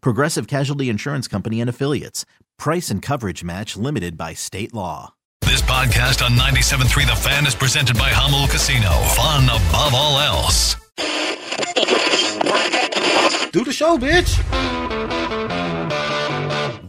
Progressive Casualty Insurance Company and Affiliates. Price and coverage match limited by state law. This podcast on 97.3 The Fan is presented by Jamul Casino. Fun above all else. Do the show, bitch.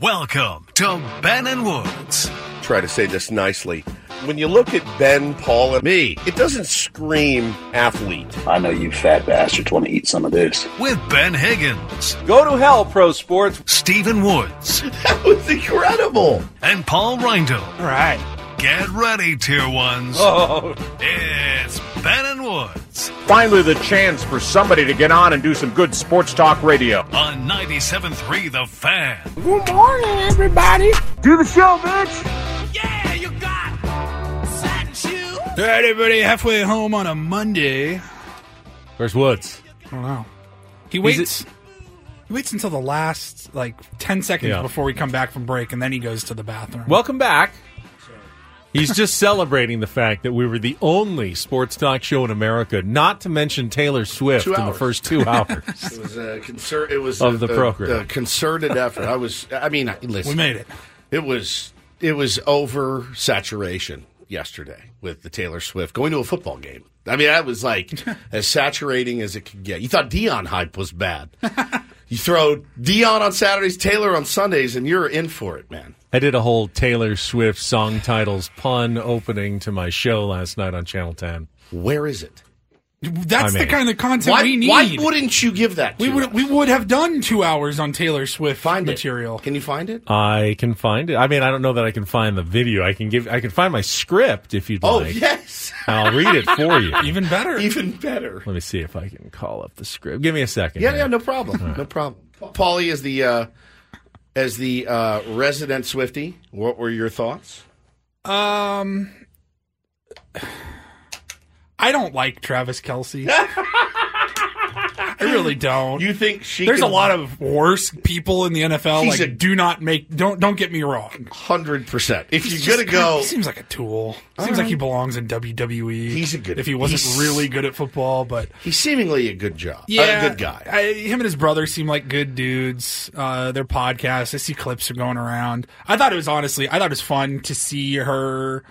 Welcome to Ben and Woods. Try to say this nicely. When you look at Ben, Paul, and me, it doesn't scream athlete. I know you fat bastards want to eat some of this. With Ben Higgins, Go to hell, pro sports. Stephen Woods, That was incredible. and Paul Reindl. All right. Get ready, tier ones. Oh, It's Ben and Woods Finally, the chance for somebody to get on and do some good sports talk radio. on 97.3 The Fan. good morning, everybody. Do the show, bitch. All right, everybody, halfway home on a Monday. Where's Woods? I don't know. He waits. He waits until the last like ten seconds Yeah. before we come back from break, and then he goes to the bathroom. Welcome back. He's just celebrating the fact that we were the only sports talk show in America, not to mention Taylor Swift Two in the hours. first two hours. It was a concert. It was Of a, the a- program. a concerted effort. I was. I mean, listen. we made it. It was. It was over saturation yesterday with the Taylor Swift going to a football game. I mean, that was like as saturating as it could get. You thought Deion hype was bad. you throw Deion on Saturdays, Taylor on Sundays, and you're in for it, man. I did a whole Taylor Swift song titles pun opening to my show last night on Channel 10. Where is it? That's I the kind of content Why, we need. why wouldn't you give that? To we would us? we would have done two hours on Taylor Swift find material. It. Can you find it? I can find it. I mean, I don't know that I can find the video. I can give. I can find my script if you'd Oh like. yes, I'll read it for you. Even better. even better. Let me see if I can call up the script. Give me a second. Yeah, here. yeah, no problem, no problem. Paulie is the uh, as the uh, resident Swifty. What were your thoughts? Um, I don't like Travis Kelce. I really don't. You think she? There's a lot of worse people in the NFL. He's like, a- do not make don't don't get me wrong. hundred percent. If you're gonna go, he seems like a tool. Seems like he belongs in WWE. He's a good- If he wasn't really good at football, but he's seemingly a good job. yeah, a good guy. I, him and his brother seem like good dudes. Uh, their podcast, I see clips are going around. I thought it was honestly, I thought it was fun to see her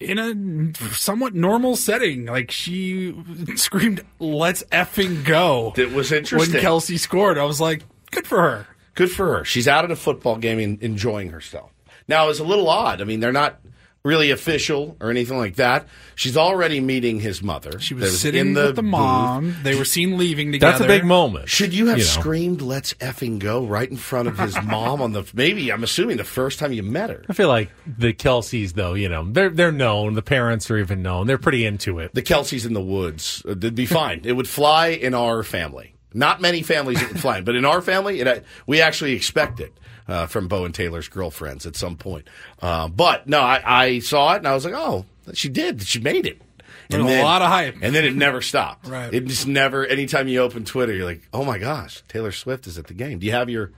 in a somewhat normal setting. Like she screamed, "Let's effing go!" It was interesting when. Kelce scored. I was like, "Good for her." Good for her. She's out at a football game and enjoying herself. Now, it's a little odd. I mean, they're not really official or anything like that. She's already meeting his mother. She That was sitting in the with the booth. mom. They were seen leaving together. That's a big moment. Should you have You know. screamed "Let's effing go" right in front of his mom on the maybe? I'm assuming the first time you met her. I feel like the Kelces, though, you know, they're they're known. The parents are even known. They're pretty into it. The Kelces in the woods, uh, it'd be fine. it would fly in our family. Not many families it would fly, but in our family, it, uh, we actually expect it uh, from Bo and Taylor's girlfriends at some point. Uh, but no, I, I saw it and I was like, oh, she did. She made it. Been a lot of hype. And then it never stopped. Right. It just never, anytime you open Twitter, you're like, oh my gosh, Taylor Swift is at the game. Do you have your.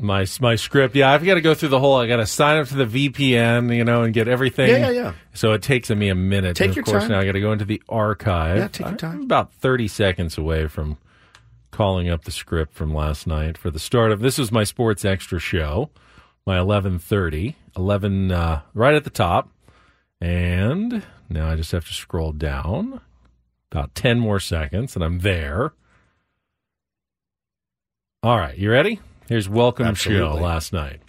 My my script, yeah, I've got to go through the whole. I got to sign up for the VPN, you know, and get everything. Yeah, yeah, yeah. So it takes me a minute. Take and of your course, time. now I got to go into the archive. Yeah, take your time. I'm about thirty seconds away from calling up the script from last night for the start of this is my sports extra show, my eleven thirty, eleven uh, right at the top, and now I just have to scroll down about ten more seconds, and I'm there. All right, you ready? Here's welcome show last night.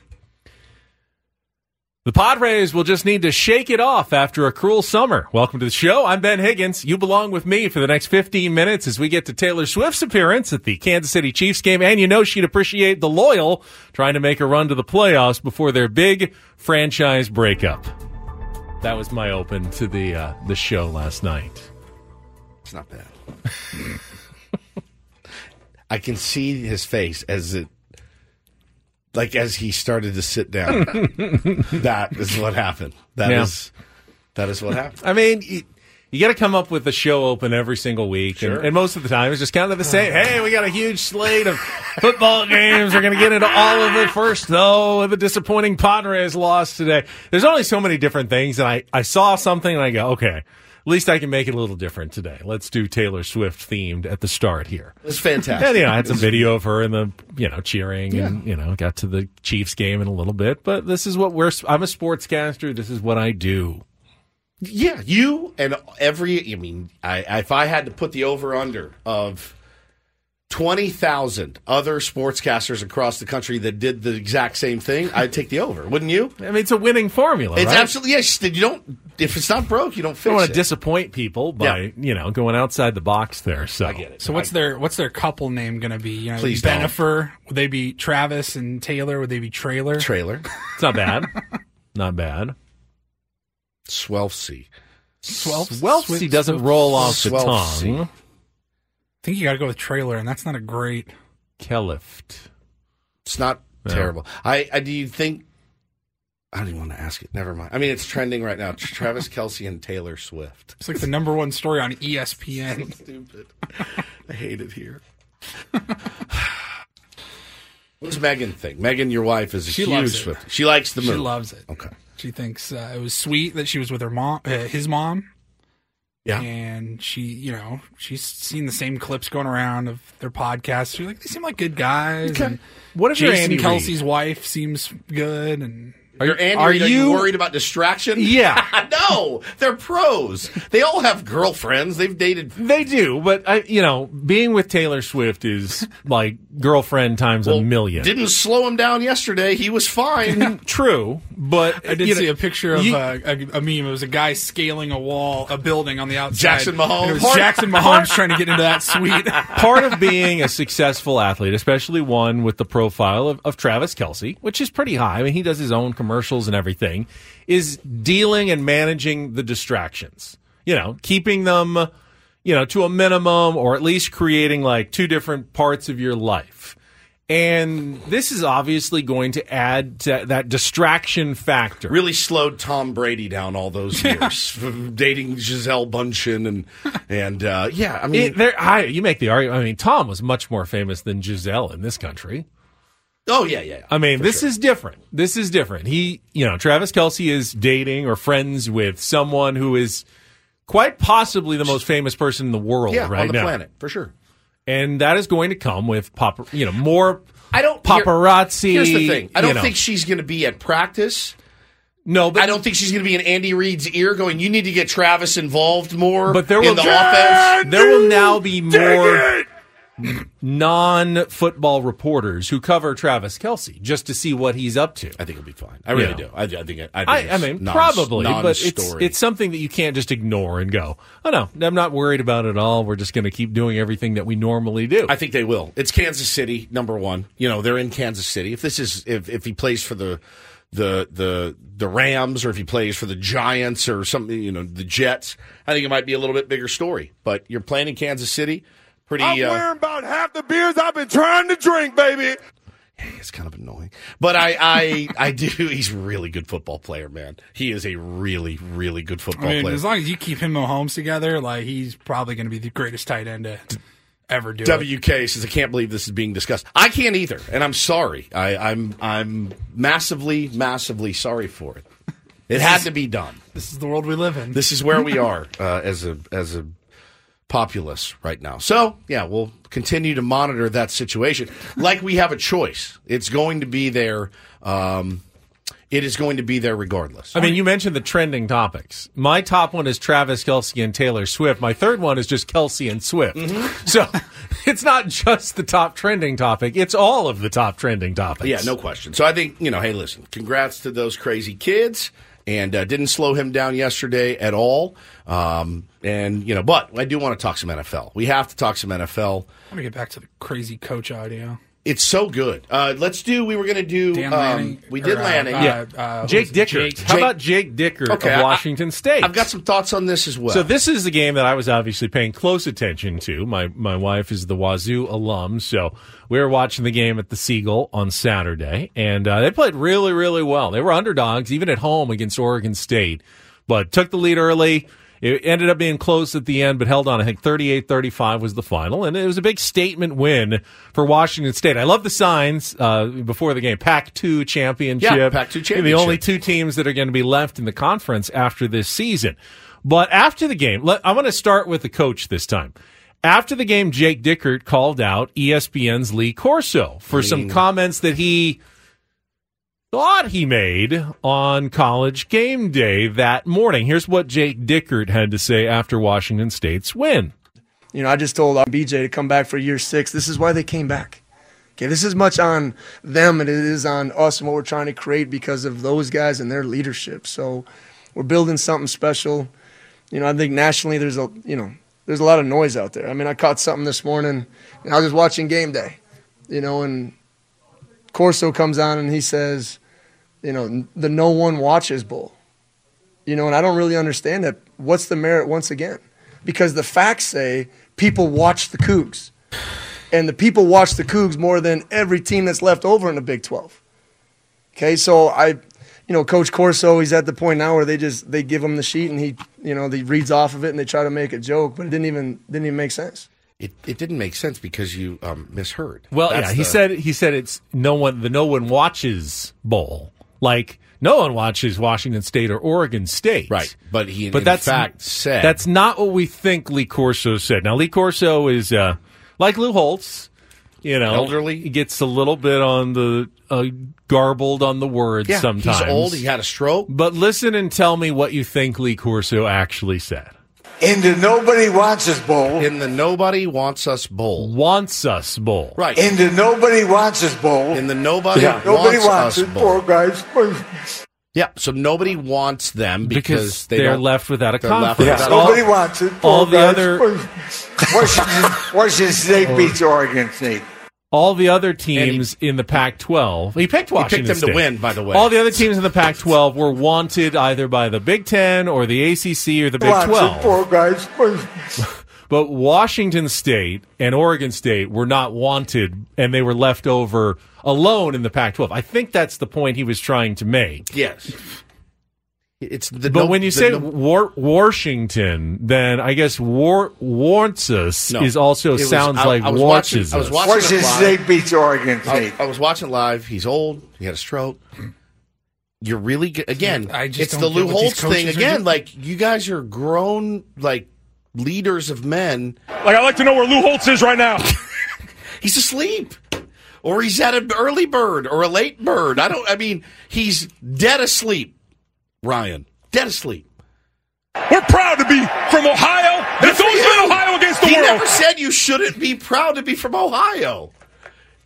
The Padres will just need to shake it off after a cruel summer. Welcome to the show. I'm Ben Higgins. You belong with me for the next 15 minutes as we get to Taylor Swift's appearance at the Kansas City Chiefs game. And you know she'd appreciate the loyal trying to make a run to the playoffs before their big franchise breakup. That was my open to the uh, the show last night. It's not bad. I can see his face as it, like as he started to sit down. that is what happened. That is, Yeah. that is what happened. I mean, you, you got to come up with a show open every single week, Sure. and, and most of the time it's just kind of the same. Hey, we got a huge slate of football games. We're going to get into all of it first, though. The disappointing Padres lost today. There's only so many different things, and I I saw something and I go, okay. At least I can make it a little different today. Let's do Taylor Swift themed at the start here. It's fantastic. And you know, I had some video of her in the you know cheering, and you know, got to the Chiefs game in a little bit. But this is what we're. I'm a sportscaster. This is what I do. Yeah, you and every. I mean, I, if I had to put the over under of twenty thousand other sportscasters across the country that did the exact same thing, I'd take the over, wouldn't you? I mean, it's a winning formula. It's right? absolutely yes. You don't. If it's not broke, you don't fix. I fix don't want it. to disappoint people by Yeah. you know going outside the box there. So I get it. So what's their what's their couple name going to be? You know, Please don't. Would they be Travis and Taylor? Would they be Trailer? trailer? It's not bad. not bad. Swelfsey. Swelps? Welfsey Swi- doesn't roll off the Swelfsey. tongue. I think you got to go with Trailer, and that's not a great. Kelift. It's not Yeah. terrible. I, I do you think? I don't even want to ask it. Never mind. I mean, it's trending right now. Travis Kelce and Taylor Swift. It's like the number one story on ESPN. Stupid. I hate it here. What's Megan think? Megan, your wife, is a She huge loves it. Swift. She likes the she movie. loves it. Okay. She thinks uh, it was sweet that she was with her mom, uh, his mom, Yeah. and she, you know, she's seen the same clips going around of their podcasts. She's like, they seem like good guys. Okay. And What if Jason Andy? Kelce's wife seems good, and Are, you, Andy, are Reid, are you you- worried about distraction? Yeah. no, they're pros. They all have girlfriends. They've dated. They do, but I, you know, being with Taylor Swift is like girlfriend times a million. Didn't slow him down yesterday. He was fine. True, but I did you know, see a picture of you- uh, a, a meme. It was a guy scaling a wall, a building on the outside. Jackson Mahomes. And It was Part- Jackson Mahomes trying to get into that suite. part of being a successful athlete, especially one with the profile of, of Travis Kelce, which is pretty high. I mean, he does his own commercials and everything, is dealing and managing the distractions. You know, keeping them, you know, to a minimum or at least creating like two different parts of your life. And this is obviously going to add to that distraction factor. really slowed Tom Brady down all those years, dating Gisele Bündchen and and uh, yeah, I mean, It, there, I, you make the argument. I mean, Tom was much more famous than Gisele in this country. Oh yeah, yeah. yeah. I mean, For this sure. is different. This is different. He, you know, Travis Kelce is dating or friends with someone who is quite possibly the most famous person in the world yeah right on the now, planet for sure. and that is going to come with pop, you know, more I don't paparazzi. Here's the thing: I don't know. think she's going to be at practice. no, but I don't think she's going to be in Andy Reid's ear, going, "You need to get Travis involved more." But there in will the offense. there will now be more non-football reporters who cover Travis Kelce just to see what he's up to. I think it'll be fine. I really Yeah. do. I, I think. It, I, think I, I mean, non- probably, but it's it's something that you can't just ignore and go, "Oh no, I'm not worried about it at all. We're just going to keep doing everything that we normally do." I think they will. It's Kansas City, number one. You know, they're in Kansas City. If this is if if he plays for the the the the Rams or if he plays for the Giants or something, you know, the Jets, I think it might be a little bit bigger story. But you're playing in Kansas City, pretty. I'm uh, wearing about half the beers I've been trying to drink, baby. it's kind of annoying, but I I I do. He's a really good football player, man. He is a really really good football I mean, player. as long as you keep him and Mahomes together, like he's probably going to be the greatest tight end to ever do it. WK says, "I can't believe this is being discussed. I can't either, and I'm sorry. I, I'm I'm massively, massively sorry for it. It had to be done. This is the world we live in. This is where we are uh, as a as a populace right now. So yeah, we'll continue to monitor that situation like we have a choice. It's going to be there. Um, it is going to be there regardless. I mean, you mentioned the trending topics. My top one is Travis Kelce and Taylor Swift. My third one is just Kelce and Swift. Mm-hmm. So it's not just the top trending topic; it's all of the top trending topics. Yeah, no question. So I think, you know, hey, listen, congrats to those crazy kids. And uh, didn't slow him down yesterday at all. Um, and, you know, but I do want to talk some NFL. We have to talk some NFL. Let me get back to the crazy coach audio. It's so good. Uh, let's do, we were going to do, Dan um, Lanning, we or, did uh, Lanning. uh, uh, Jake? Dickert. Jake- How about Jake Dickert Okay, of I- Washington State? I've got some thoughts on this as well. So this is the game that I was obviously paying close attention to. My my wife is the Wazzu alum, so we were watching the game at the Seagull on Saturday, and uh, they played really really well. They were underdogs even at home against Oregon State, but took the lead early. It ended up being close at the end, but held on. I think 38-35 was the final, and it was a big statement win for Washington State. I love the signs uh, before the game. Pac-2 championship. Yeah, Pac-2 championship. The only two teams that are going to be left in the conference after this season. But after the game, let, I want to start with the coach this time. After the game, Jake Dickert called out ESPN's Lee Corso for some comments that he thought he made on college game day that morning. Here's what Jake Dickert had to say after Washington State's win. You know, I just told uh, BJ to come back for year six. This is why they came back. Okay, this is much on them and it is on us and what we're trying to create because of those guys and their leadership. So we're building something special. You know, I think nationally there's a you know there's a lot of noise out there. I mean, I caught something this morning. And I was just watching game day, you know, and Corso comes on and he says, you know, the no one watches bowl. You know, and I don't really understand that. What's the merit once again? Because the facts say people watch the Cougs. And the people watch the Cougs more than every team that's left over in the Big 12. Okay, so I, you know, Coach Corso, he's at the point now where they just they give him the sheet and he, you know, he reads off of it and they try to make a joke, but it didn't even didn't even make sense. it, it didn't make sense because you um, misheard. Well, That's yeah, he the- said he said it's no one the no one watches bowl. Like no one watches Washington State or Oregon State. Right. But he, But in that's fact, said. That's not what we think Lee Corso said. Now Lee Corso is uh, like Lou Holtz, you know, Elderly. He gets a little bit on the uh, garbled on the words yeah, sometimes. he's old. He had a stroke. But listen and tell me what you think Lee Corso actually said. In the Nobody Wants Us Bowl. In the Nobody Wants Us Bowl. Wants us bowl. Right. In the Nobody Wants Us Bowl. In the Nobody Yeah, nobody Wants, wants Us it. Bowl. Poor guys. Yeah, so nobody wants them because, Because they they're don't- left without a they're left conference. All- Nobody wants it. all Poor the guys. other- Washington, Washington State beats Oregon State. All the other teams in the Pac-12, he picked Washington them to win, by the way. All the other teams in the Pac-12 were wanted either by the Big Ten or the ACC or the Big Wants it. 12. Poor guys. But Washington State and Oregon State were not wanted, and they were left over alone in the Pac-12. I think that's the point he was trying to make. Yes. It's the But no- when you the say no- War- Washington, then I guess war- wants us No. is also was- sounds I- like I was watches watching- I was us. watching- Washington live. State beats Oregon I, State. I was watching live. He's old. He had a stroke. You're really good. Again, I just it's the Lou Holtz thing. Again, doing. like you guys are grown, like leaders of men. Like, I'd like to know where Lou Holtz is right now. He's asleep, or he's at an early bird or a late bird. I don't. I mean, he's dead asleep. Ryan, dead asleep. We're proud to be from Ohio. It's always you. been Ohio against the he world. never said you shouldn't be proud to be from Ohio.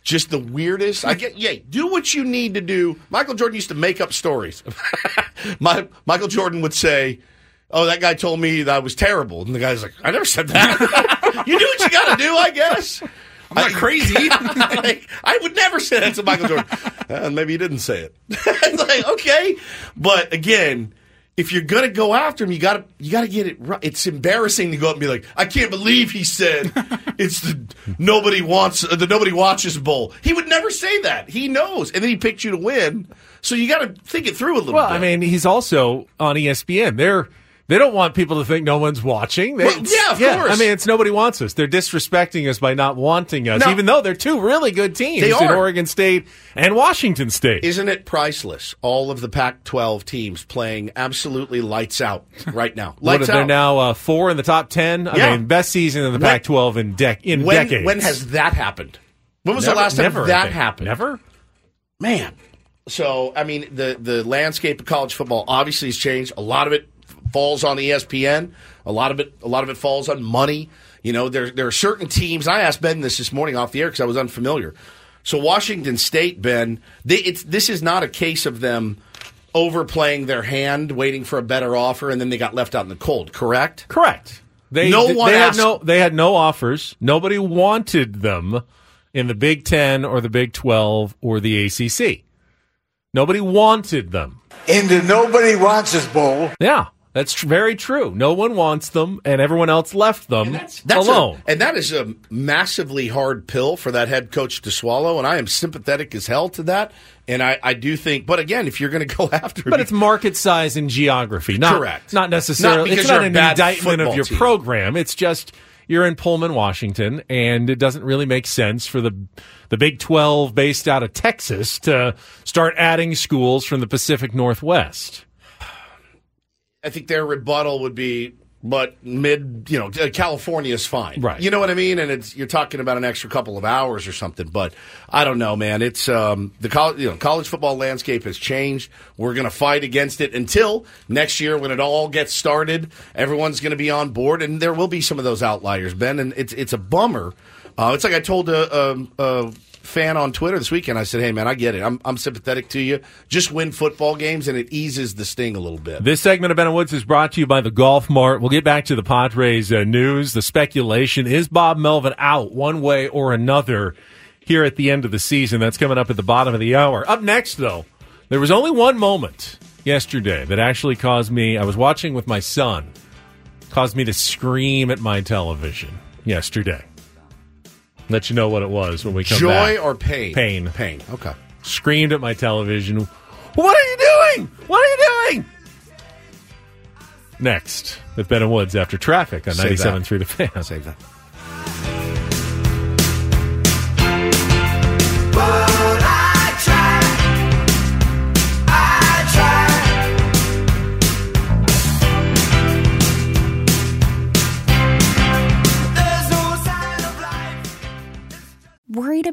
Just the weirdest. I get. Yeah, do what you need to do. Michael Jordan used to make up stories. My Michael Jordan would say, "Oh, that guy told me that I was terrible," and the guy's like, "I never said that." you do what you got to do, I guess. I'm not crazy. like, I would never say that to Michael Jordan. Uh, maybe he didn't say it. it's like okay, but again, if you're gonna go after him, you gotta you gotta get it right. It's embarrassing to go up and be like, I can't believe he said it's the nobody wants uh, the nobody watches bowl. He would never say that. He knows, and then he picked you to win. So you got to think it through a little Well, bit. I mean, he's also on ESPN. They're they don't want people to think no one's watching. They, Well, yeah, of course. I mean, it's nobody wants us. They're disrespecting us by not wanting us, No. even though they're two really good teams They in are. Oregon State and Washington State. Isn't it priceless? All of the Pac-12 teams playing absolutely lights out right now. what Lights they out. now uh, four in the top ten? I Yeah. mean, best season in the When- Pac-12 in dec in when, decades. when has that happened? When was Never- the last time never, that happened? Never. Man, So, I mean, the the landscape of college football obviously has changed. A lot of it falls on ESPN. A lot of it, a lot of it falls on money. You know, there there are certain teams. I asked Ben this this morning off the air because I was unfamiliar. So, Washington State, Ben, they, it's this is not a case of them overplaying their hand, waiting for a better offer, and then they got left out in the cold. Correct. Correct. They No they, one had asked- no they had no offers. Nobody wanted them in the Big 10 or the Big 12 or the ACC. Nobody wanted them. In the Nobody Wants Us Bowl. Yeah, that's tr- very true. No one wants them and everyone else left them That's alone. A, and that is a massively hard pill for that head coach to swallow. And I am sympathetic as hell to that. And I, I do think, but again, if you're going to go after, it. but it's market size and geography, not Correct. Not necessarily. Not it's not an indictment of your team. program. It's just you're in Pullman, Washington, and it doesn't really make sense for the the Big Twelve, based out of Texas, to start adding schools from the Pacific Northwest. I think their rebuttal would be, but mid, you know, California is fine, Right. You know what I mean? And it's you're talking about an extra couple of hours or something. But I don't know, man. It's um, the college, you know, college football landscape has changed. We're going to fight against it until next year when it all gets started. Everyone's going to be on board, and there will be some of those outliers, Ben. And it's it's a bummer. Uh, it's like I told a, a, a fan on Twitter this weekend. I said, "Hey, man, I get it. I'm I'm sympathetic to you. Just win football games, and it eases the sting a little bit." This segment of Ben Woods is brought to you by the Golf Mart. We'll get back to the Padres uh, news. The speculation is Bob Melvin out one way or another here at the end of the season. That's coming up at the bottom of the hour. Up next, though, there was only one moment yesterday that actually caused me. I was watching with my son, caused me to scream at my television yesterday. Let you know what it was when we come Joy back. or pain? Pain. Pain. Okay. Screamed at my television. What are you doing? What are you doing? Next, with Ben and Woods after traffic on Save that. 97.3 The Fan. Save that.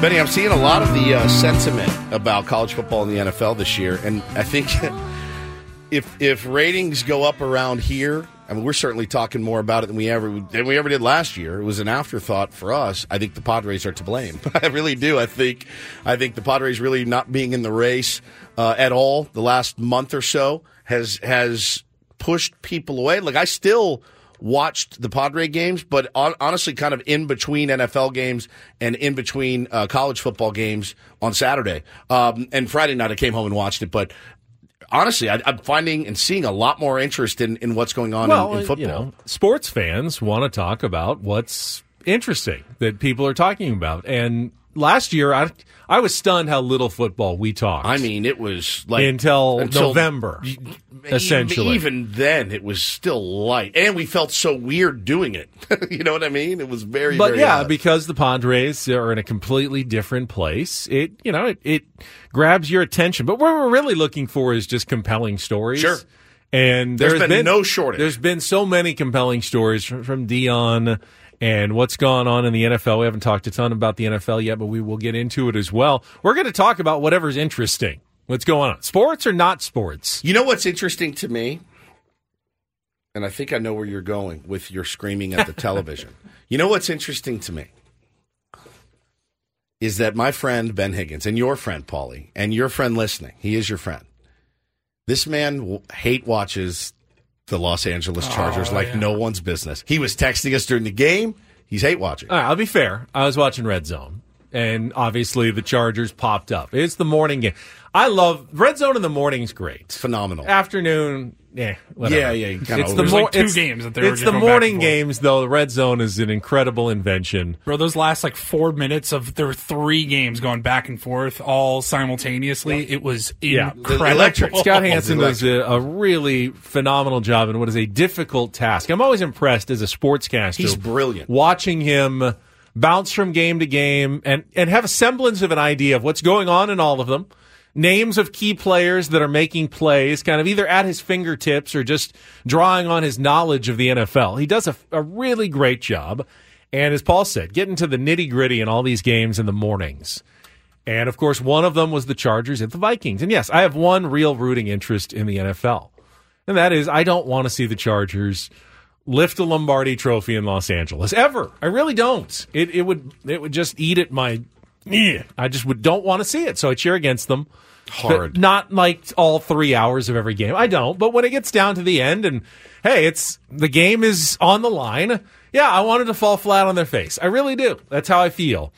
Benny, I'm seeing a lot of the uh, sentiment about college football in the NFL this year, and I think if if ratings go up around here, I mean, we're certainly talking more about it than we ever than we ever did last year. It was an afterthought for us. I think the Padres are to blame. I really do. I think I think the Padres really not being in the race uh, at all the last month or so has has pushed people away. Like I still watched the Padre games, but on, honestly, kind of in between NFL games and in between uh, college football games on Saturday um, and Friday night, I came home and watched it. But honestly, I, I'm finding and seeing a lot more interest in, in what's going on well, in, in football. you know, sports fans want to talk about what's interesting that people are talking about. And last year, I I was stunned how little football we talked. I mean, it was like until, November, essentially. Even then, it was still light, and we felt so weird doing it. you know what I mean? It was very, but very yeah, odd. because the Padres are in a completely different place. It you know it, it grabs your attention. But what we're really looking for is just compelling stories. Sure. And There's there's been no shortage. There's been so many compelling stories from, from Deion and what's gone on in the NFL. We haven't talked a ton about the NFL yet, but we will get into it as well. We're going to talk about whatever's interesting. What's going on? Sports or not sports? You know what's interesting to me? And I think I know where you're going with your screaming at the television. You know what's interesting to me? Is that my friend Ben Higgins and your friend Paulie and your friend listening, he is your friend. This man w- hate watches the Los Angeles Chargers Oh, like yeah. no one's business. He was texting us during the game. He's hate watching. All right, I'll be fair. I was watching Red Zone, and obviously the Chargers popped up. It's the morning game. I love Red Zone in the morning is great. Phenomenal. Afternoon, yeah, whatever. Yeah, yeah, kinda It's the There's like two it's- games that they were It's just the going back and morning forth. games, though. The Red Zone is an incredible invention. Bro, those last like four minutes of there were three games going back and forth all simultaneously. It was Yeah, incredible. Scott Hanson does a, a really phenomenal job in what is a difficult task. I'm always impressed as a sportscaster. He's brilliant. Watching him bounce from game to game and, and have a semblance of an idea of what's going on in all of them. Names of key players that are making plays, kind of either at his fingertips or just drawing on his knowledge of the NFL. He does a, a really great job. And as Paul said, getting to the nitty gritty in all these games in the mornings. And of course, one of them was the Chargers at the Vikings. And yes, I have one real rooting interest in the NFL. And that is, I don't want to see the Chargers lift a Lombardi trophy in Los Angeles ever. I really don't. It, it would, it would just eat at my, eh. I just would, don't want to see it. So I cheer against them. Hard. But not like all three hours of every game. I don't. But when it gets down to the end and hey, it's the game is on the line. Yeah, I wanted to fall flat on their face. I really do. That's how I feel.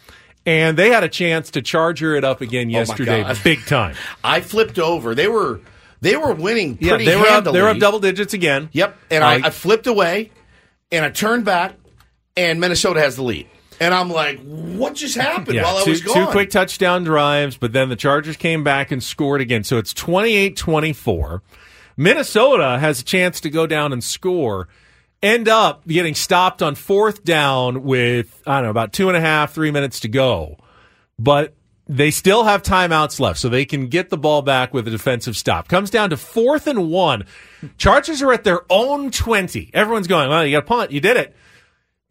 And they had a chance to charger it up again Oh yesterday, God. big time. I flipped over. They were they were winning Yeah, pretty they were up, handily. they were up double digits again. Yep. And I, I flipped away and I turned back and Minnesota has the lead. And I'm like, what just happened Yeah, while I two, was gone? two quick touchdown drives, but then the Chargers came back and scored again. So it's 28 24. Minnesota has a chance to go down and score, end up getting stopped on fourth down with, I don't know, about two and a half, three minutes to go. But they still have timeouts left, so they can get the ball back with a defensive stop. Comes down to fourth and one. Chargers are at their own 20. Everyone's going, well, you got to punt. You did it.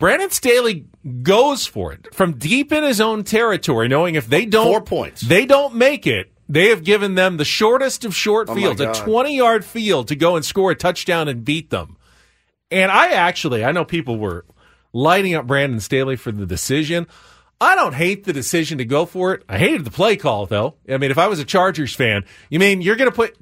Brandon Staley goes for it from deep in his own territory, knowing if they don't Four points. they don't make it, they have given them the shortest of short Oh fields, a 20 yard field to go and score a touchdown and beat them. And I actually, I know people were lighting up Brandon Staley for the decision. I don't hate the decision to go for it. I hated the play call, though. I mean, if I was a Chargers fan, you mean you're going to put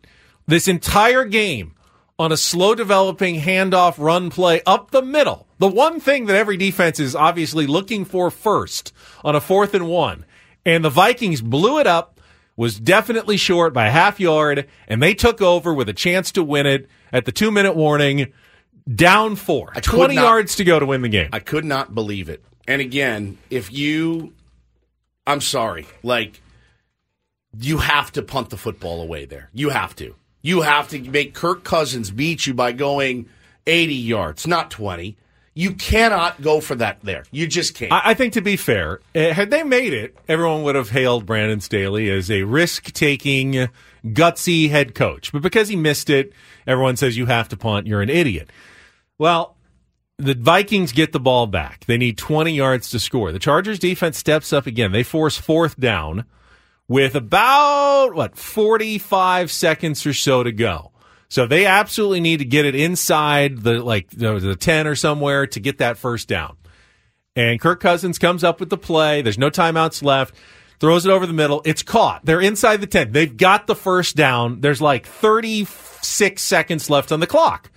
this entire game on a slow developing handoff run play up the middle? The one thing that every defense is obviously looking for first on a fourth and one. And the Vikings blew it up, was definitely short by a half yard, and they took over with a chance to win it at the two minute warning, down four. 20 not- yards to go to win the game. I could not believe it. And again, if you, I'm sorry, like, you have to punt the football away there. You have to. You have to make Kirk Cousins beat you by going 80 yards, not 20. You cannot go for that there. You just can't. I, I think to be fair, eh, had they made it, everyone would have hailed Brandon Staley as a risk taking, gutsy head coach. But because he missed it, everyone says you have to punt. You're an idiot. Well, the Vikings get the ball back. They need 20 yards to score. The Chargers defense steps up again. They force fourth down with about, what, 45 seconds or so to go. So they absolutely need to get it inside the, like, the, the 10 or somewhere to get that first down. And Kirk Cousins comes up with the play. There's no timeouts left. Throws it over the middle. It's caught. They're inside the 10. They've got the first down. There's like 36 seconds left on the clock.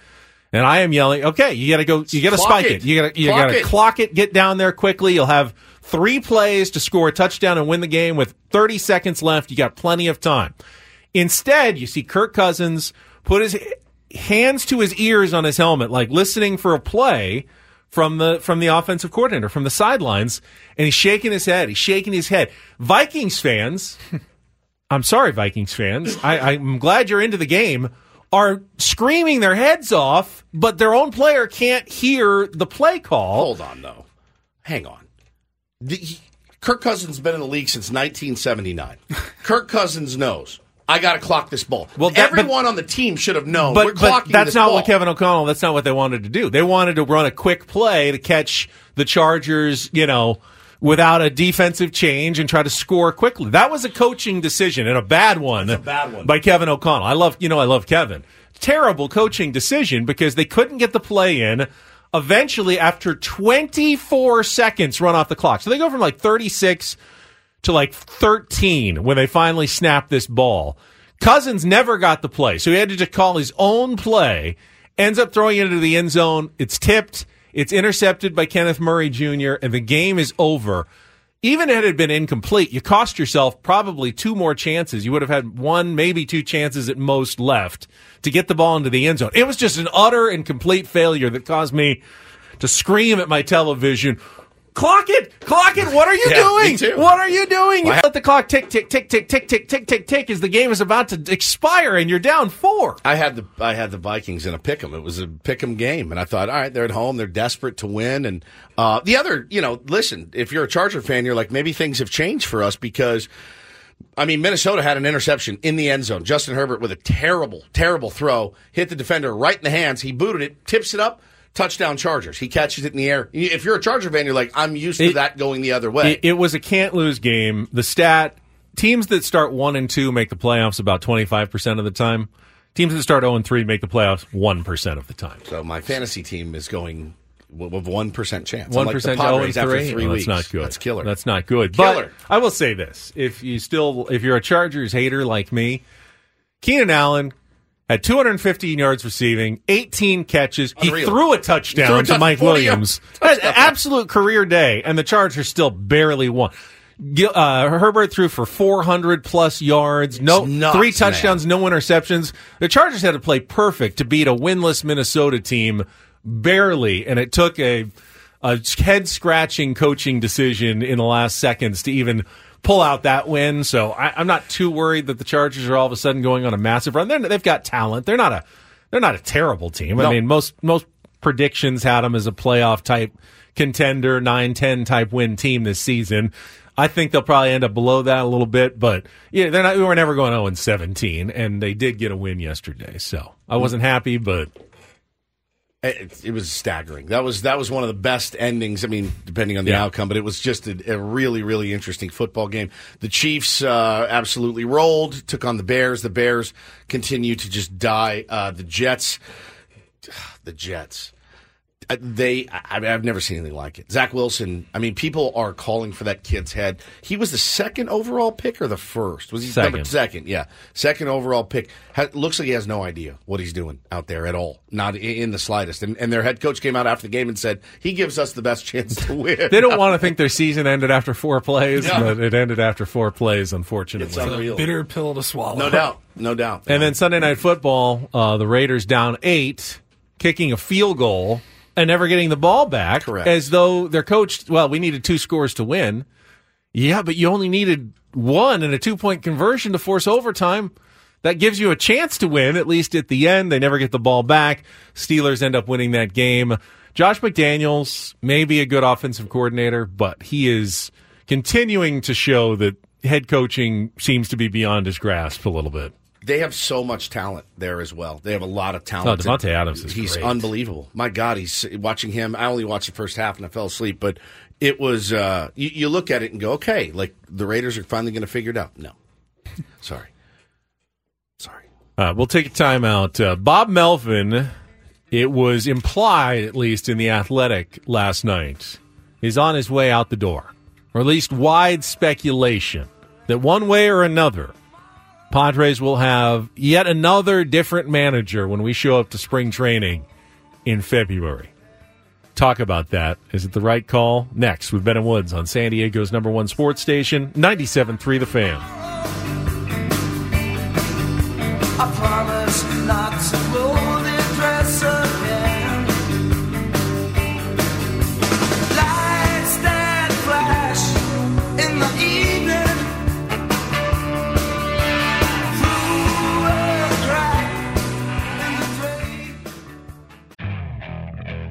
And I am yelling, okay, you gotta go, you gotta Clock spike it. it. You gotta, you Clock gotta it. clock it, get down there quickly. You'll have three plays to score a touchdown and win the game with 30 seconds left. You got plenty of time. Instead, you see Kirk Cousins put his hands to his ears on his helmet, like listening for a play from the from the offensive coordinator from the sidelines, and he's shaking his head. He's shaking his head. Vikings fans, I'm sorry, Vikings fans. I, I'm glad you're into the game. Are screaming their heads off, but their own player can't hear the play call. Hold on, though. Hang on. The, he, Kirk Cousins has been in the league since 1979. Kirk Cousins knows. I got to clock this ball. Well, that, everyone but, on the team should have known. But, we're clocking but that's not ball. what Kevin O'Connell. That's not what they wanted to do. They wanted to run a quick play to catch the Chargers. You know, without a defensive change and try to score quickly. That was a coaching decision and a bad one. a bad one by Kevin O'Connell. I love you know I love Kevin. Terrible coaching decision because they couldn't get the play in. Eventually, after 24 seconds run off the clock, so they go from like 36 to like 13 when they finally snap this ball. Cousins never got the play, so he had to just call his own play. Ends up throwing it into the end zone. It's tipped. It's intercepted by Kenneth Murray Jr., and the game is over. Even had it been incomplete, you cost yourself probably two more chances. You would have had one, maybe two chances at most left to get the ball into the end zone. It was just an utter and complete failure that caused me to scream at my television. Clock it! Clock it! What are you yeah, doing? What are you doing? You let the clock tick, tick, tick, tick, tick, tick, tick, tick, tick as the game is about to expire and you're down four. I had the I had the Vikings in a pick 'em. It was a pick 'em game, and I thought, all right, they're at home, they're desperate to win. And uh, the other, you know, listen, if you're a Charger fan, you're like, maybe things have changed for us because. I mean, Minnesota had an interception in the end zone. Justin Herbert with a terrible, terrible throw hit the defender right in the hands. He booted it, tips it up touchdown Chargers. He catches it in the air. If you're a Charger fan, you're like, I'm used to it, that going the other way. It, it was a can't lose game. The stat teams that start one and two make the playoffs about 25% of the time. Teams that start 0 and 3 make the playoffs 1% of the time. So my fantasy team is going with one percent chance. One percent oh like zero and three. three oh, weeks. That's not good. That's killer. That's not good. Killer. But I will say this: if you still, if you're a Chargers hater like me, Keenan Allen had 215 yards receiving, 18 catches. Unreal. He threw a touchdown threw a to Mike Williams. Absolute career day, and the Chargers still barely won. Uh, Herbert threw for 400 plus yards, no nuts, three touchdowns, man. no interceptions. The Chargers had to play perfect to beat a winless Minnesota team, barely, and it took a a head scratching coaching decision in the last seconds to even pull out that win. So I, am not too worried that the Chargers are all of a sudden going on a massive run. they have got talent. They're not a they're not a terrible team. I mean, most most predictions had them as a playoff type contender, 9-10 type win team this season. I think they'll probably end up below that a little bit, but yeah, they're not. We were never going 0 and 17, and they did get a win yesterday. So I wasn't happy, but it, it, was staggering. That was that was one of the best endings. I mean, depending on the yeah. outcome, but it was just a, a, really really interesting football game. The Chiefs uh, absolutely rolled, took on the Bears. The Bears continue to just die. Uh, the Jets, the Jets. Uh, they, I, mean, I've never seen anything like it. Zach Wilson. I mean, people are calling for that kid's head. He was the second overall pick or the first? Was he second? Number, second, yeah, second overall pick. Ha, looks like he has no idea what he's doing out there at all, not in the slightest. And, and their head coach came out after the game and said he gives us the best chance to win. they don't want to think their season ended after four plays, yeah. but it ended after four plays. Unfortunately, it's unreal. bitter pill to swallow. No doubt, no doubt. And then Sunday night football, uh, the Raiders down eight, kicking a field goal and never getting the ball back. Correct. As though their coach, well, we needed two scores to win. Yeah, but you only needed one and a two point conversion to force overtime. That gives you a chance to win, at least at the end. They never get the ball back. Steelers end up winning that game. Josh McDaniels may be a good offensive coordinator, but he is continuing to show that head coaching seems to be beyond his grasp a little bit they have so much talent there as well. They have a lot of talent. Oh, Davante Adams is he's great. unbelievable. My God, he's watching him. I only watched the first half and I fell asleep, but it was. Uh, you, you look at it and go, okay, like the Raiders are finally going to figure it out. No, sorry, sorry. Uh, we'll take a timeout. Uh, Bob Melvin. It was implied, at least in the Athletic last night, is on his way out the door, or at least wide speculation that one way or another Padres will have yet another different manager when we show up to spring training in February. Talk about that. Is it the right call? Next with Ben and Woods on San Diego's number one sports station, 97.3 The Fan.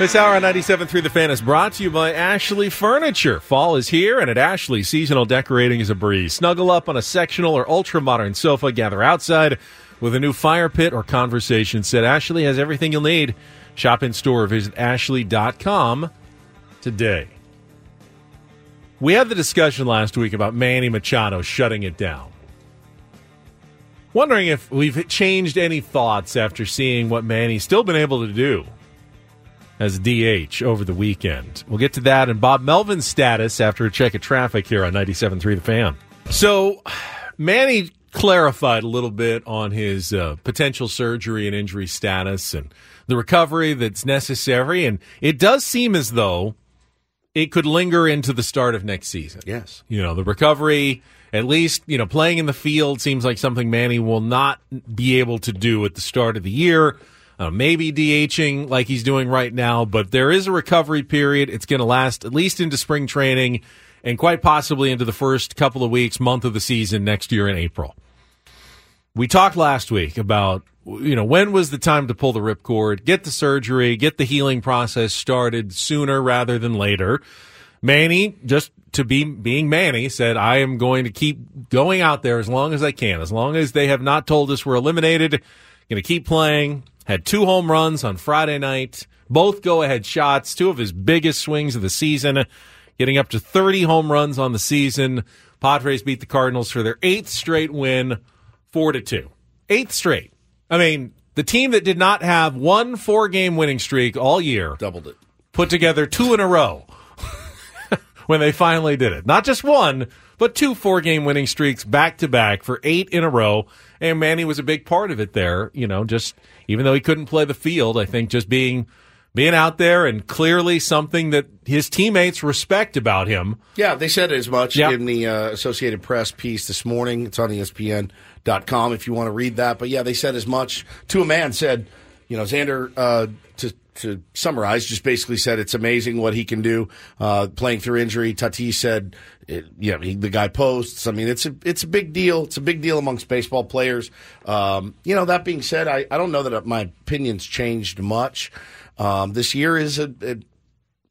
This hour on 97.3 The Fan is brought to you by Ashley Furniture. Fall is here, and at Ashley, seasonal decorating is a breeze. Snuggle up on a sectional or ultra-modern sofa, gather outside with a new fire pit or conversation set. Ashley has everything you'll need. Shop in store or visit ashley.com today. We had the discussion last week about Manny Machado shutting it down. Wondering if we've changed any thoughts after seeing what Manny's still been able to do as DH over the weekend. We'll get to that and Bob Melvin's status after a check of traffic here on 97.3 The Fan. So, Manny clarified a little bit on his uh, potential surgery and injury status and the recovery that's necessary. And it does seem as though it could linger into the start of next season. Yes. You know, the recovery, at least, you know, playing in the field seems like something Manny will not be able to do at the start of the year uh, maybe DHing like he's doing right now, but there is a recovery period. It's going to last at least into spring training and quite possibly into the first couple of weeks, month of the season next year in April. We talked last week about, you know, when was the time to pull the ripcord, get the surgery, get the healing process started sooner rather than later. Manny, just to be being Manny, said, I am going to keep going out there as long as I can. As long as they have not told us we're eliminated, going to keep playing, had two home runs on Friday night, both go ahead shots, two of his biggest swings of the season, getting up to 30 home runs on the season. Padres beat the Cardinals for their eighth straight win, four to two. Eighth straight. I mean, the team that did not have one four game winning streak all year doubled it, put together two in a row when they finally did it. Not just one, but two four game winning streaks back to back for eight in a row. And Manny was a big part of it there, you know, just even though he couldn't play the field, I think just being being out there and clearly something that his teammates respect about him. Yeah, they said as much yep. in the uh, Associated Press piece this morning. It's on ESPN.com if you want to read that. But yeah, they said as much. To a man said, you know, Xander, uh, to to summarize, just basically said it's amazing what he can do uh, playing through injury. Tatis said, it, yeah, he, the guy posts. I mean, it's a it's a big deal. It's a big deal amongst baseball players. Um, you know, that being said, I, I don't know that my opinions changed much. Um, this year is a, a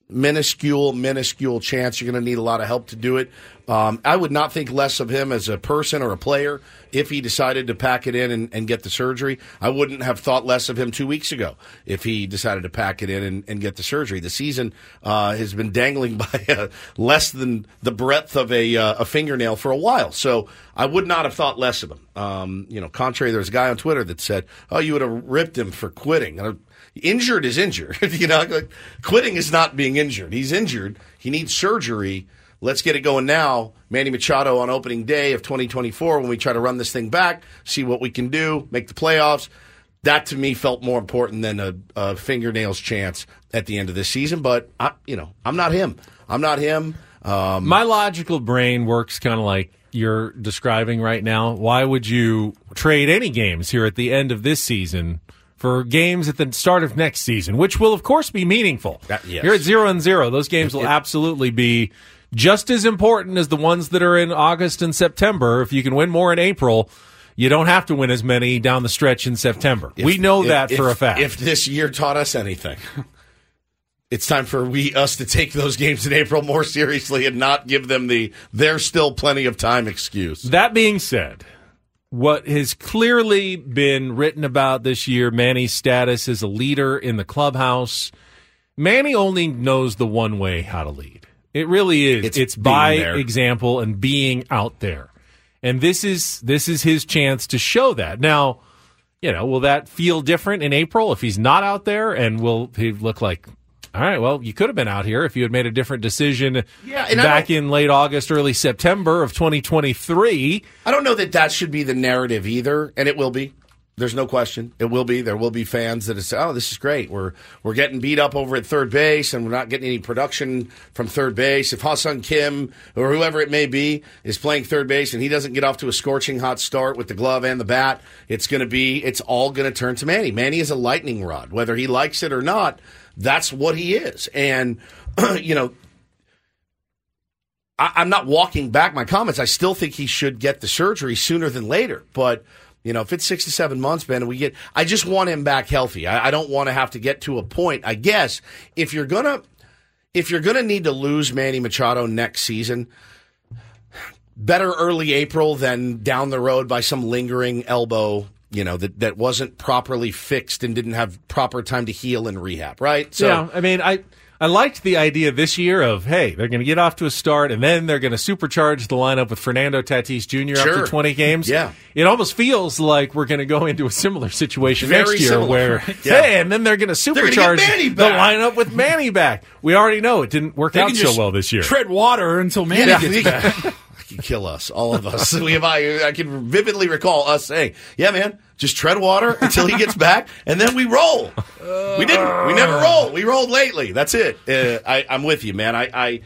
minuscule, minuscule chance you're going to need a lot of help to do it. Um, I would not think less of him as a person or a player if he decided to pack it in and, and, get the surgery. I wouldn't have thought less of him two weeks ago if he decided to pack it in and, and get the surgery. The season uh, has been dangling by uh, less than the breadth of a, uh, a, fingernail for a while. So I would not have thought less of him. Um, you know, contrary, there's a guy on Twitter that said, "Oh, you would have ripped him for quitting." Injured is injured. you know, like, quitting is not being injured. He's injured. He needs surgery. Let's get it going now. Manny Machado on opening day of 2024 when we try to run this thing back, see what we can do, make the playoffs. That to me felt more important than a, a fingernails chance at the end of this season. But I, you know, I'm not him. I'm not him. Um, My logical brain works kind of like you're describing right now, why would you trade any games here at the end of this season for games at the start of next season, which will of course be meaningful. That- yes. You're at zero and zero. Those games will absolutely be just as important as the ones that are in August and September. If you can win more in April, you don't have to win as many down the stretch in September. we know If- that for if- a fact. If this year taught us anything, it's time for we us to take those games in April more seriously and not give them the "there's still plenty of time" excuse. That being said, what has clearly been written about this year, Manny's status as a leader in the clubhouse. Manny only knows the one way how to lead. It really is. It's It's, by there. example and being out there. And this is this is his chance to show that. Now, you know, will that feel different in April if he's not out there and will he look like all right, well, you could have been out here if you had made a different decision Yeah, back in late August, early September of 2023. I don't know that that should be the narrative either, and it will be. There's no question. It will be. There will be fans that say, "Oh, this is great. We're we're getting beat up over at third base, and we're not getting any production from third base. If Ha-Seong Kim or whoever it may be is playing third base, and he doesn't get off to a scorching hot start with the glove and the bat, it's going to be. It's all going to turn to Manny. Manny is a lightning rod, whether he likes it or not. That's what he is, and you know I, I'm not walking back my comments. I still think he should get the surgery sooner than later. But you know, if it's six to seven months, Ben, we get, I just want him back healthy. I, I don't want to have to get to a point. I guess if you're gonna, if you're gonna need to lose Manny Machado next season, better early April than down the road by some lingering elbow. You know that that wasn't properly fixed and didn't have proper time to heal and rehab. Right. So yeah, I mean, I I liked the idea this year of hey, they're going to get off to a start and then they're going to supercharge the lineup with Fernando Tatis Jr. Sure. after 20 games. Yeah. it almost feels like we're going to go into a similar situation Very next year similar. where Yeah. hey, and then they're going to They're gonna supercharge the lineup with Manny back. We already know it didn't work They out can so well this year. Tread water until Manny Yeah, gets back. Kill us, all of us. we have, I, I can vividly recall us saying, "Yeah, man, just tread water until he gets back, and then we roll." we didn't. We never roll. We rolled lately. That's it. Uh, I, I'm with you, man. I, I,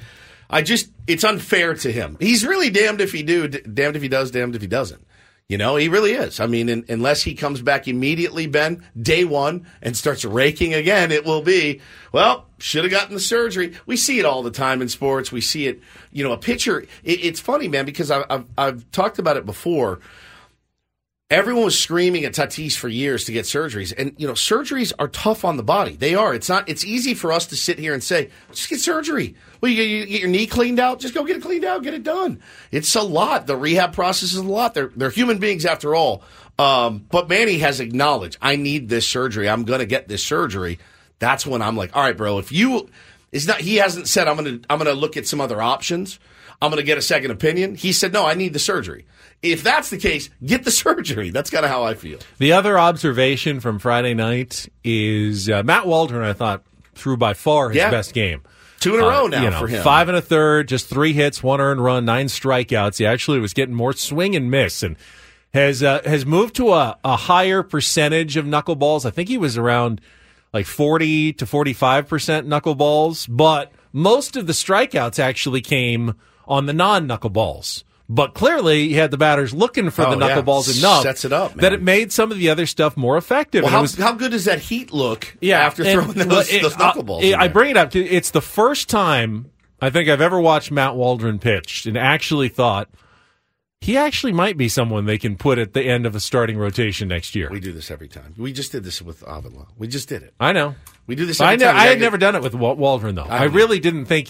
I just it's unfair to him. He's really damned if he do, d- damned if he does, damned if he doesn't. You know, he really is. I mean, in, unless he comes back immediately, Ben, day one, and starts raking again, it will be, well, should have gotten the surgery. We see it all the time in sports. We see it, you know, a pitcher. It, it's funny, man, because I've, I've, I've talked about it before. Everyone was screaming at Tatis for years to get surgeries, and you know surgeries are tough on the body. They are. It's not. It's easy for us to sit here and say, "Just get surgery." Well, you, you get your knee cleaned out. Just go get it cleaned out. Get it done. It's a lot. The rehab process is a lot. They're they're human beings after all. Um, but Manny has acknowledged, "I need this surgery. I'm going to get this surgery." That's when I'm like, "All right, bro. If you," it's not. He hasn't said, "I'm going to I'm going to look at some other options." I'm going to get a second opinion. He said, no, I need the surgery. If that's the case, get the surgery. That's kind of how I feel. The other observation from Friday night is uh, Matt Waldron. I thought threw by far his Yeah. best game. Two in a Uh, row now you know, for him. Five and a third, just three hits, one earned run, nine strikeouts. He actually was getting more swing and miss, and has uh, has moved to a, a higher percentage of knuckleballs. I think he was around like forty to forty five percent knuckleballs, but most of the strikeouts actually came on the non knuckleballs. But clearly, he had the batters looking for the Oh, yeah. knuckleballs enough Sets it up, that it made some of the other stuff more effective. Well, how, was- how good does that heat look yeah, after and- throwing those, it- those uh, knuckleballs? it- I bring it up. It's the first time I think I've ever watched Matt Waldron pitch and actually thought he actually might be someone they can put at the end of a starting rotation next year. We do this every time. We just did this with Avila. We just did it. I know. We do this I, time. I had get- never done it with Waldron though. I I, really didn't think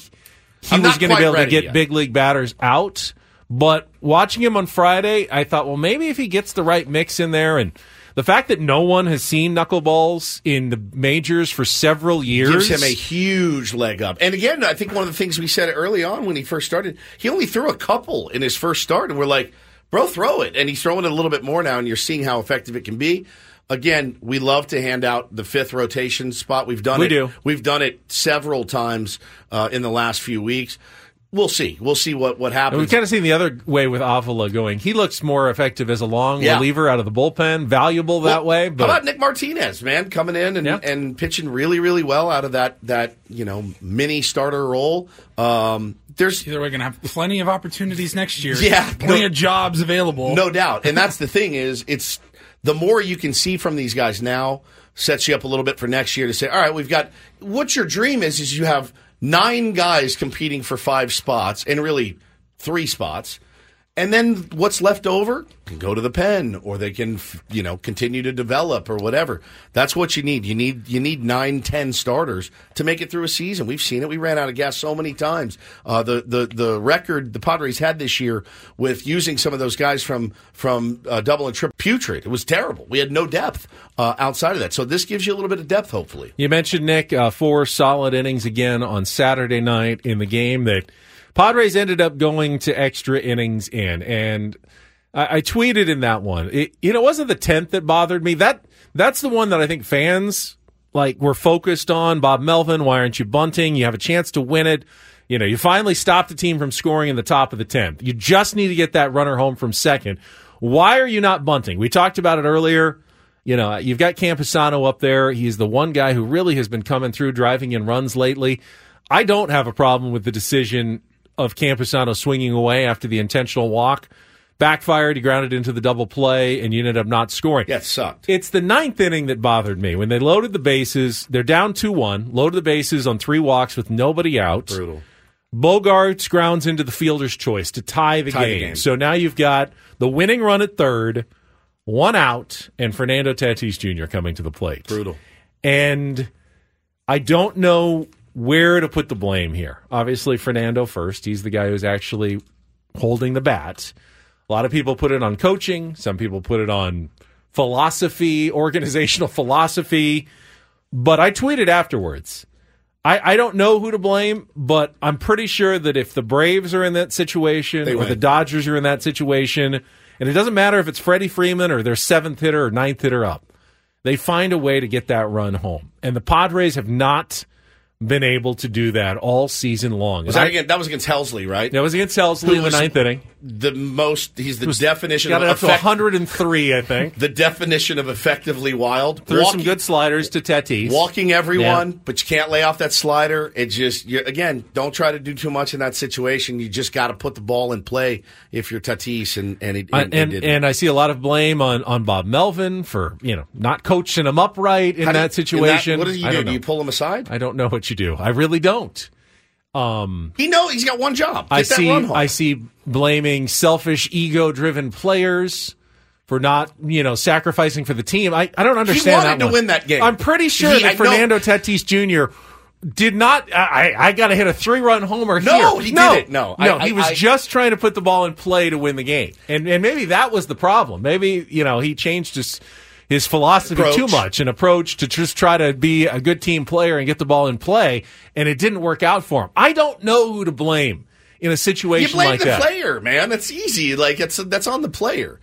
he I'm was going to be able to get yet. big league batters out. But watching him on Friday, I thought, well, maybe if he gets the right mix in there, and the fact that no one has seen knuckleballs in the majors for several years gives him a huge leg up. And again, I think one of the things we said early on when he first started, he only threw a couple in his first start, and we're like, bro, throw it. And he's throwing it a little bit more now, and you're seeing how effective it can be. Again, we love to hand out the fifth rotation spot. We've done We it. do. We've done it several times uh, in the last few weeks. we'll see. We'll see what what And happens. we've kind of seen the other way with Avila going. He looks more effective as a long Yeah. reliever out of the bullpen, valuable that way. But How about Nick Martinez, man, coming in and, and pitching really, really well out of that that you know mini starter role? Um, there's either we're going to have plenty of opportunities next year. Yeah, plenty no- of jobs available. No doubt. And that's the thing is it's the more you can see from these guys now sets you up a little bit for next year to say, all right, we've got what your dream is is you have nine guys competing for five spots and really three spots. And then what's left over can go to the pen or they can, you know, continue to develop or whatever. That's what you need. You need, you need nine, ten starters to make it through a season. We've seen it. We ran out of gas so many times. Uh, the, the, the record the Padres had this year with using some of those guys from, from, uh, double and triple putrid. It was terrible. We had no depth, uh, outside of that. So this gives you a little bit of depth, hopefully. You mentioned Nick uh, four solid innings again on Saturday night in the game that Padres ended up going to extra innings in, and I, I tweeted in that one. It, you know, it wasn't the tenth that bothered me. That that's the one that I think fans like were focused on. Bob Melvin, why aren't you bunting? You have a chance to win it. You know, you finally stopped the team from scoring in the top of the tenth. You just need to get that runner home from second. Why are you not bunting? We talked about it earlier. You know, you've got Campusano up there. He's the one guy who really has been coming through, driving in runs lately. I don't have a problem with the decision of Campusano swinging away after the intentional walk. Backfired, he grounded into the double play, and you ended up not scoring. Yeah, sucked. It's the ninth inning that bothered me. When they loaded the bases, they're down 2 1, loaded the bases on three walks with nobody out. Brutal. Bogaerts grounds into the fielder's choice to tie the, Tie the game. game. So now you've got the winning run at third, one out, and Fernando Tatis Jr. coming to the plate. Brutal. And I don't know where to put the blame here. Obviously, Fernando first. He's the guy who's actually holding the bat. A lot of people put it on coaching. Some people put it on philosophy, organizational philosophy. But I tweeted afterwards. I, I don't know who to blame, but I'm pretty sure that if the Braves are in that situation or the Dodgers are in that situation, and it doesn't matter if it's Freddie Freeman or their seventh hitter or ninth hitter up, they find a way to get that run home. And the Padres have not been able to do that all season long. Was that I- again? That was against Helsley, right? that was against Helsley in the ninth inning. The most. He's the definition Got of it up to 103, I think. the definition of effectively wild. Threw some Walking- good sliders to Tatis. walking everyone, Yeah. but you can't lay off that slider. It just you again, don't try to do too much in that situation. You just got to put the ball in play if you're Tatis, and and and, and and, I see a lot of blame on, on Bob Melvin for you know not coaching him upright in How do you- that situation. what do you do? don't you pull him aside? I don't know what you do. I really don't. Um, He know he's got one job. Get I that see. I see blaming selfish, ego-driven players for not you know sacrificing for the team. I, I don't understand. wanted that to one. win that game. I'm pretty sure He- I that know- Fernando Tatis Jr. did not. I, I got to hit a three-run homer No, here. he no, didn't. No. no. I- he was I- just trying to put the ball in play to win the game, and and maybe that was the problem. Maybe you know he changed his his philosophy Approach. too much, an approach to just try to be a good team player and get the ball in play, and it didn't work out for him. I don't know who to blame in a situation you blame like the that. player, man. That's easy. Like it's that's on the player.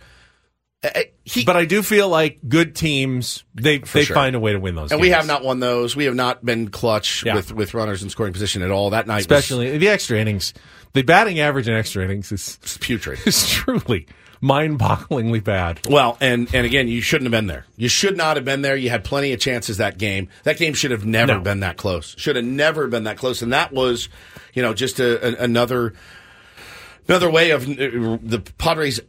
Uh, uh, He, But I do feel like good teams they they sure. find a way to win those. and we have not won those. We have not been clutch Yeah. with with runners in scoring position at all. That night, was especially the extra innings. The batting average in extra innings is putrid. is truly mind-bogglingly bad. Well, and and again, you shouldn't have been there. You should not have been there. You had plenty of chances that game. That game should have never No. been that close. Should have never been that close. And that was, you know, just a, a, another another way of uh, the Padres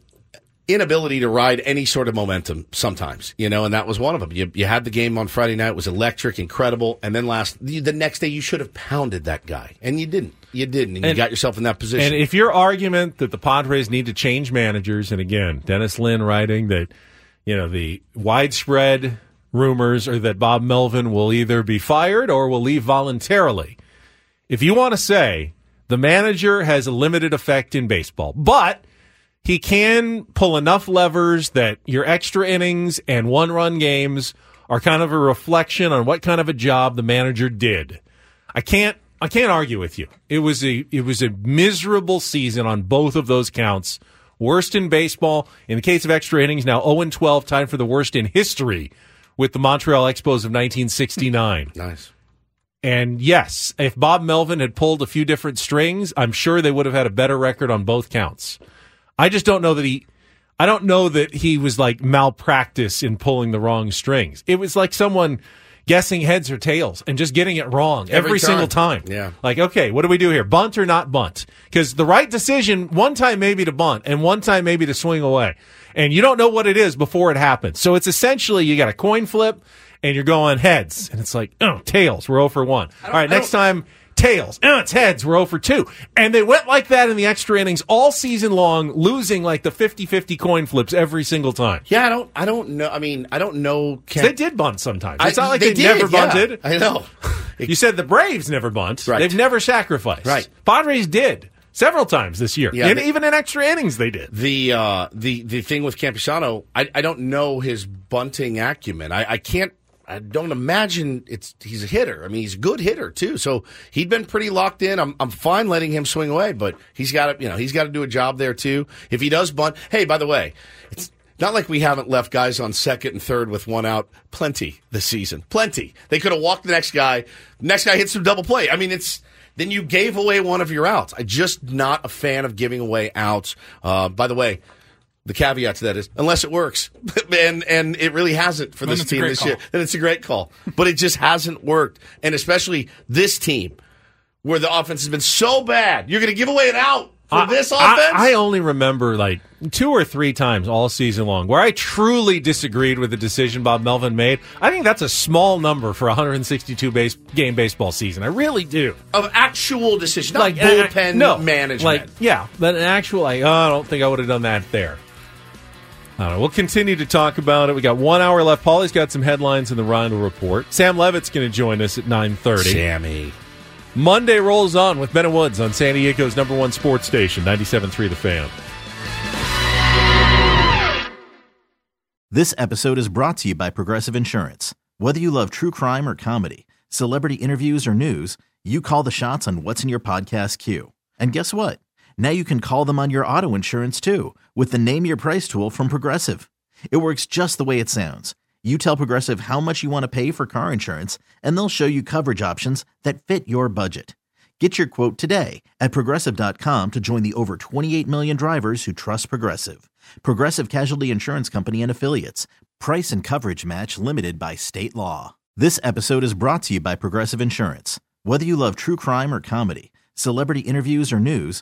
inability to ride any sort of momentum sometimes, you know, and that was one of them. You, you had the game on Friday night, it was electric, incredible, and then last the, the next day you should have pounded that guy, and you didn't. You didn't, and, you got yourself in that position. And if your argument that the Padres need to change managers, and again, Dennis Lin writing that, you know, the widespread rumors are that Bob Melvin will either be fired or will leave voluntarily. If you want to say the manager has a limited effect in baseball, but he can pull enough levers that your extra innings and one run games are kind of a reflection on what kind of a job the manager did. I can't I can't argue with you. It was a it was a miserable season on both of those counts. Worst in baseball. In the case of extra innings, now 0 12, tied for the worst in history with the Montreal Expos of 1969. nice. And yes, if Bob Melvin had pulled a few different strings, I'm sure they would have had a better record on both counts. I just don't know that he I don't know that he was like malpractice in pulling the wrong strings. It was like someone guessing heads or tails and just getting it wrong every, Every single time. time. Yeah. Like, okay, what do we do here? Bunt or not bunt? Because the right decision, one time maybe to bunt and one time maybe to swing away. And you don't know what it is before it happens. So it's essentially you got a coin flip and you're going heads. And it's like, oh, tails. We're 0 for 1. All right, next time, tails. Oh, it's heads. We're 0 for 2. And they went like that in the extra innings all season long, losing like the 50 50 coin flips every single time. Yeah, I don't. I don't know. I mean, I don't know. Can, They did bunt sometimes. I- It's not like they they, did, never yeah. bunted. I know. You said the Braves never bunt. Right. They've never sacrificed. Right. Padres did several times this year. Yeah, and even in extra innings, they did. The uh, the the thing with Campusano, I, I don't know his bunting acumen. I, I can't. I don't imagine it's he's a hitter. I mean, he's a good hitter too. So he'd been pretty locked in. I'm I'm fine letting him swing away, but he's got to you know he's got to do a job there too. If he does bunt, hey, by the way, it's not like we haven't left guys on second and third with one out plenty this season. Plenty. They could have walked the next guy. Next guy hits some double play. I mean, it's then you gave away one of your outs. I'm just not a fan of giving away outs. Uh, by the way, the caveat to that is unless it works, and and it really hasn't for Then this team this call. year. Then it's a great call, but it just hasn't worked, and especially this team where the offense has been so bad. You're going to give away an out for I- this offense. I, only remember like two or three times all season long where I truly disagreed with the decision Bob Melvin made. I think that's a small number for a 162 base game baseball season. I really do. of actual decision, not Like bullpen no, management. Like yeah, but an actual like oh, I don't think I would have done that there. I don't know. We'll continue to talk about it. We got one hour left. Paulie's got some headlines in the Rondo report. Sam Levitt's going to join us at nine thirty. Sammy. Monday rolls on with Ben and Woods on San Diego's number one sports station, 97.3 The Fan. This episode is brought to you by Progressive Insurance. Whether you love true crime or comedy, celebrity interviews or news, you call the shots on what's in your podcast queue. And guess what? Now you can call them on your auto insurance too with the Name Your Price tool from Progressive. It works just the way it sounds. You tell Progressive how much you want to pay for car insurance, and they'll show you coverage options that fit your budget. Get your quote today at progressive.com to join the over 28 million drivers who trust Progressive. Progressive Casualty Insurance Company and Affiliates. Price and coverage match limited by state law. This episode is brought to you by Progressive Insurance. Whether you love true crime or comedy, celebrity interviews or news,